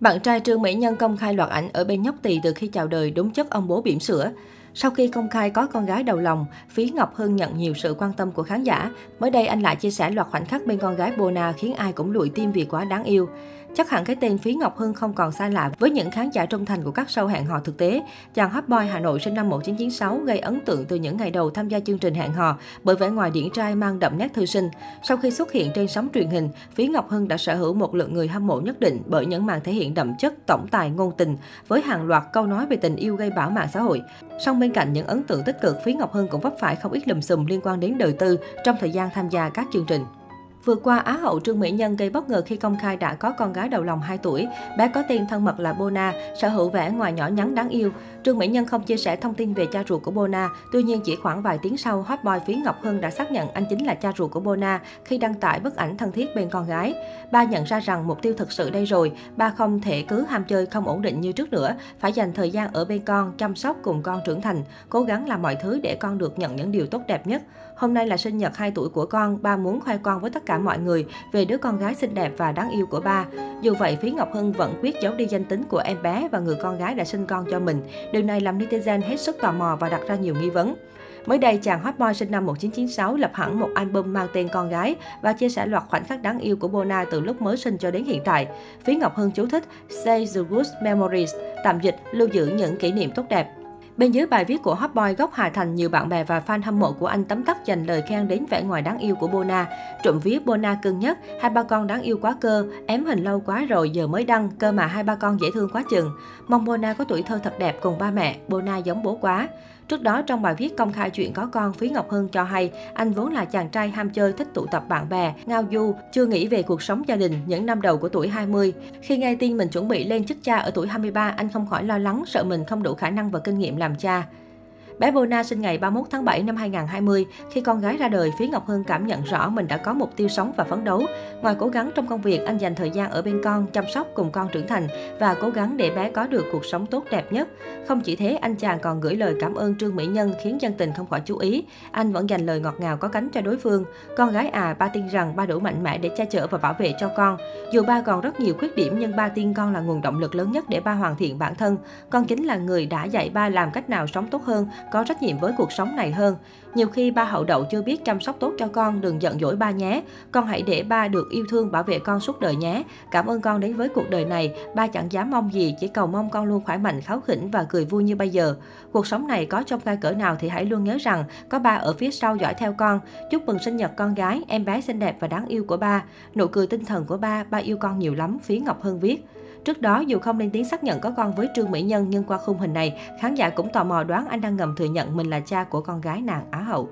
Bạn trai Trương Mỹ Nhân công khai loạt ảnh ở bên nhóc tỳ từ khi chào đời đúng chất ông bố bỉm sữa. Sau khi công khai có con gái đầu lòng, Phí Ngọc Hưng nhận nhiều sự quan tâm của khán giả. Mới đây anh lại chia sẻ loạt khoảnh khắc bên con gái Bona khiến ai cũng lụi tim vì quá đáng yêu. Chắc hẳn cái tên Phí Ngọc Hưng không còn xa lạ với những khán giả trung thành của các show hẹn hò thực tế. Chàng hot boy Hà Nội sinh năm 1996 gây ấn tượng từ những ngày đầu tham gia chương trình hẹn hò bởi vẻ ngoài điển trai mang đậm nét thư sinh. Sau khi xuất hiện trên sóng truyền hình, Phí Ngọc Hưng đã sở hữu một lượng người hâm mộ nhất định bởi những màn thể hiện đậm chất tổng tài ngôn tình với hàng loạt câu nói về tình yêu gây bão mạng xã hội. Song bên cạnh những ấn tượng tích cực, Phí Ngọc Hưng cũng vấp phải không ít lùm xùm liên quan đến đời tư trong thời gian tham gia các chương trình. Vừa qua, Á hậu Trương Mỹ Nhân gây bất ngờ khi công khai đã có con gái đầu lòng 2 tuổi. Bé có tên thân mật là Bona, sở hữu vẻ ngoài nhỏ nhắn đáng yêu. Trương Mỹ Nhân không chia sẻ thông tin về cha ruột của Bona, tuy nhiên chỉ khoảng vài tiếng sau, hot boy Phí Ngọc Hưng đã xác nhận anh chính là cha ruột của Bona khi đăng tải bức ảnh thân thiết bên con gái. Ba nhận ra rằng mục tiêu thực sự đây rồi, ba không thể cứ ham chơi không ổn định như trước nữa, phải dành thời gian ở bên con, chăm sóc cùng con trưởng thành, cố gắng làm mọi thứ để con được nhận những điều tốt đẹp nhất. Hôm nay là sinh nhật 2 tuổi của con, ba muốn khoe con với tất cả mọi người về đứa con gái xinh đẹp và đáng yêu của ba. Dù vậy, Phí Ngọc Hưng vẫn quyết giấu đi danh tính của em bé và người con gái đã sinh con cho mình. Điều này làm netizen hết sức tò mò và đặt ra nhiều nghi vấn. Mới đây, chàng hot boy sinh năm 1996 lập hẳn một album mang tên con gái và chia sẻ loạt khoảnh khắc đáng yêu của Bona từ lúc mới sinh cho đến hiện tại. Phí Ngọc Hưng chú thích "Save the good memories, tạm dịch lưu giữ những kỷ niệm tốt đẹp. Bên dưới bài viết của hot boy gốc Hà Thành, nhiều bạn bè và fan hâm mộ của anh tấm tắc dành lời khen đến vẻ ngoài đáng yêu của Bona. Trộm vía Bona cưng nhất, hai ba con đáng yêu quá cơ, ém hình lâu quá rồi giờ mới đăng, cơ mà hai ba con dễ thương quá chừng. Mong Bona có tuổi thơ thật đẹp cùng ba mẹ, Bona giống bố quá. Trước đó, trong bài viết công khai chuyện có con, Phí Ngọc Hưng cho hay anh vốn là chàng trai ham chơi, thích tụ tập bạn bè, ngao du, chưa nghĩ về cuộc sống gia đình những năm đầu của tuổi 20. Khi nghe tin mình chuẩn bị lên chức cha ở tuổi 23, anh không khỏi lo lắng, sợ mình không đủ khả năng và kinh nghiệm làm cha. Bé Bona sinh ngày 31 tháng 7 năm 2020. Khi con gái ra đời, Phí Ngọc Hưng cảm nhận rõ mình đã có mục tiêu sống và phấn đấu. Ngoài cố gắng trong công việc, anh dành thời gian ở bên con, chăm sóc cùng con trưởng thành và cố gắng để bé có được cuộc sống tốt đẹp nhất. Không chỉ thế, anh chàng còn gửi lời cảm ơn Trương Mỹ Nhân khiến dân tình không khỏi chú ý. Anh vẫn dành lời ngọt ngào có cánh cho đối phương. Con gái à, ba tin rằng ba đủ mạnh mẽ để che chở và bảo vệ cho con. Dù ba còn rất nhiều khuyết điểm nhưng ba tin con là nguồn động lực lớn nhất để ba hoàn thiện bản thân. Con chính là người đã dạy ba làm cách nào sống tốt hơn, có trách nhiệm với cuộc sống này hơn. Nhiều khi ba hậu đậu chưa biết chăm sóc tốt cho con, đừng giận dỗi ba nhé. Con hãy để ba được yêu thương bảo vệ con suốt đời nhé. Cảm ơn con đến với cuộc đời này, ba chẳng dám mong gì, chỉ cầu mong con luôn khỏe mạnh, kháo khỉnh và cười vui như bây giờ. Cuộc sống này có trong gai cỡ nào thì hãy luôn nhớ rằng có ba ở phía sau dõi theo con. Chúc mừng sinh nhật con gái, em bé xinh đẹp và đáng yêu của ba. Nụ cười tinh thần của ba, ba yêu con nhiều lắm, Phí Ngọc Hân viết. Trước đó, dù không lên tiếng xác nhận có con với Trương Mỹ Nhân nhưng qua khung hình này, khán giả cũng tò mò đoán anh đang ngầm thừa nhận mình là cha của con gái nàng Á hậu.